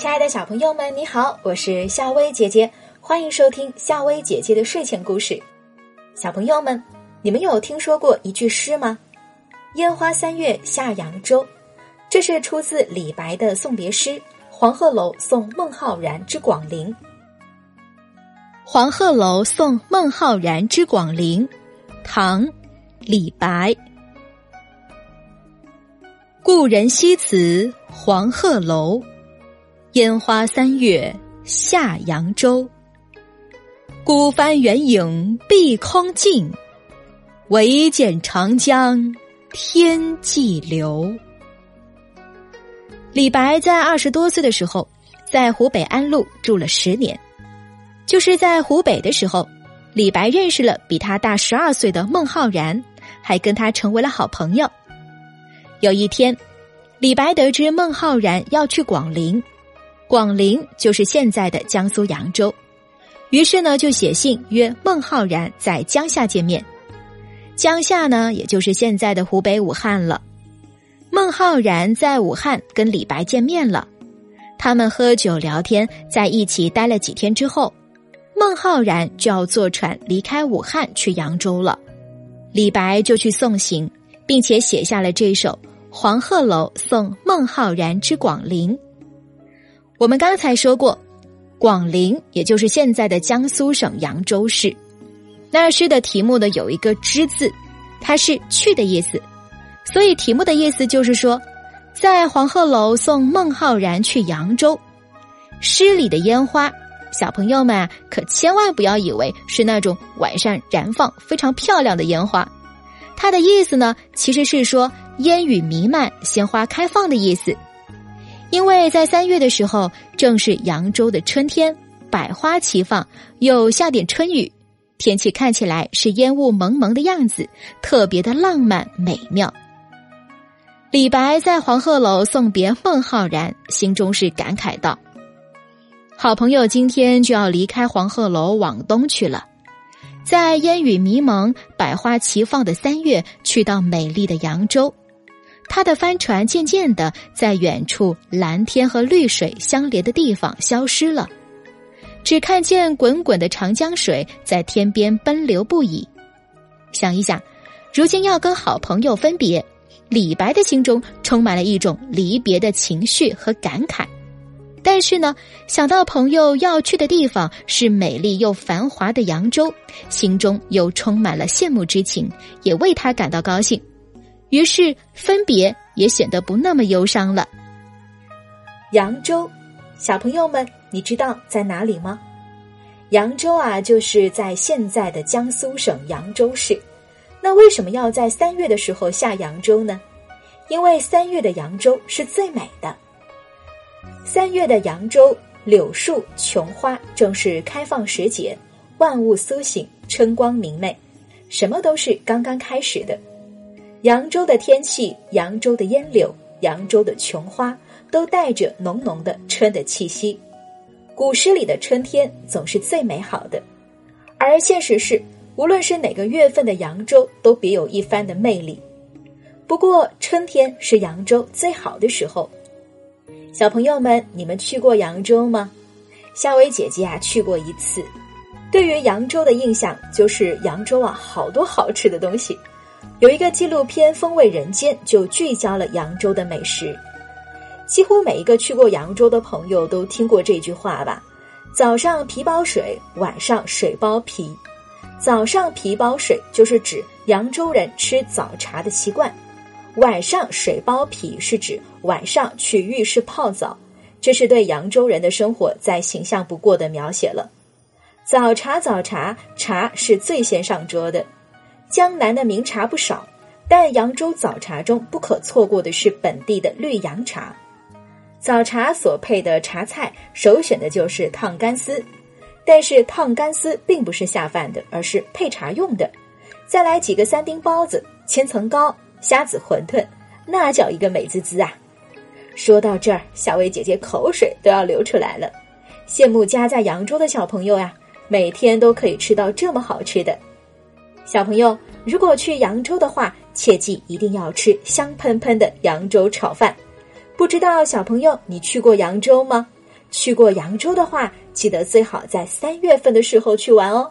亲爱的小朋友们，你好，我是夏薇姐姐，欢迎收听夏薇姐姐的睡前故事。小朋友们，你们有听说过一句诗吗？“烟花三月下扬州”，这是出自李白的送别诗《黄鹤楼送孟浩然之广陵》。《黄鹤楼送孟浩然之广陵》，唐·李白。故人西辞黄鹤楼，烟花三月下扬州。孤帆远影碧空尽，唯见长江天际流。李白在二十多岁的时候，在湖北安陆住了十年。就是在湖北的时候，李白认识了比他大十二岁的孟浩然，还跟他成为了好朋友。有一天，李白得知孟浩然要去广陵，广陵就是现在的江苏扬州，于是呢就写信约孟浩然在江夏见面。江夏呢，也就是现在的湖北武汉了。孟浩然在武汉跟李白见面了，他们喝酒聊天，在一起待了几天之后，孟浩然就要坐船离开武汉去扬州了，李白就去送行，并且写下了这首。黄鹤楼送孟浩然之广陵。我们刚才说过，广陵也就是现在的江苏省扬州市。那诗的题目呢有一个“之”字，它是去的意思，所以题目的意思就是说，在黄鹤楼送孟浩然去扬州。诗里的烟花，小朋友们，可千万不要以为是那种晚上燃放非常漂亮的烟花，它的意思呢，其实是说。烟雨弥漫，鲜花开放的意思。因为在三月的时候，正是扬州的春天，百花齐放，又下点春雨，天气看起来是烟雾蒙蒙的样子，特别的浪漫美妙。李白在黄鹤楼送别孟浩然，心中是感慨道：“好朋友今天就要离开黄鹤楼往东去了，在烟雨迷蒙、百花齐放的三月，去到美丽的扬州。”他的帆船渐渐的在远处蓝天和绿水相连的地方消失了，只看见滚滚的长江水在天边奔流不已。想一想，如今要跟好朋友分别，李白的心中充满了一种离别的情绪和感慨。但是呢，想到朋友要去的地方是美丽又繁华的扬州，心中又充满了羡慕之情，也为他感到高兴。于是分别也显得不那么忧伤了。扬州，小朋友们，你知道在哪里吗？扬州啊，就是在现在的江苏省扬州市。那为什么要在三月的时候下扬州呢？因为三月的扬州是最美的。三月的扬州，柳树琼花正是开放时节，万物苏醒，春光明媚，什么都是刚刚开始的。扬州的天气，扬州的烟柳，扬州的琼花，都带着浓浓的春的气息。古诗里的春天总是最美好的，而现实是，无论是哪个月份的扬州，都别有一番的魅力。不过，春天是扬州最好的时候。小朋友们，你们去过扬州吗？夏薇姐姐啊，去过一次。对于扬州的印象，就是扬州啊，好多好吃的东西。有一个纪录片《风味人间》就聚焦了扬州的美食，几乎每一个去过扬州的朋友都听过这句话吧？早上皮包水，晚上水包皮。早上皮包水就是指扬州人吃早茶的习惯，晚上水包皮是指晚上去浴室泡澡，这是对扬州人的生活再形象不过的描写了。早茶，早茶，茶是最先上桌的。江南的名茶不少，但扬州早茶中不可错过的是本地的绿杨茶。早茶所配的茶菜，首选的就是烫干丝。但是烫干丝并不是下饭的，而是配茶用的。再来几个三丁包子、千层糕、虾子馄饨，那叫一个美滋滋啊！说到这儿，小薇姐姐口水都要流出来了，羡慕家在扬州的小朋友呀，每天都可以吃到这么好吃的。小朋友，如果去扬州的话，切记一定要吃香喷喷的扬州炒饭。不知道小朋友你去过扬州吗？去过扬州的话，记得最好在三月份的时候去玩哦。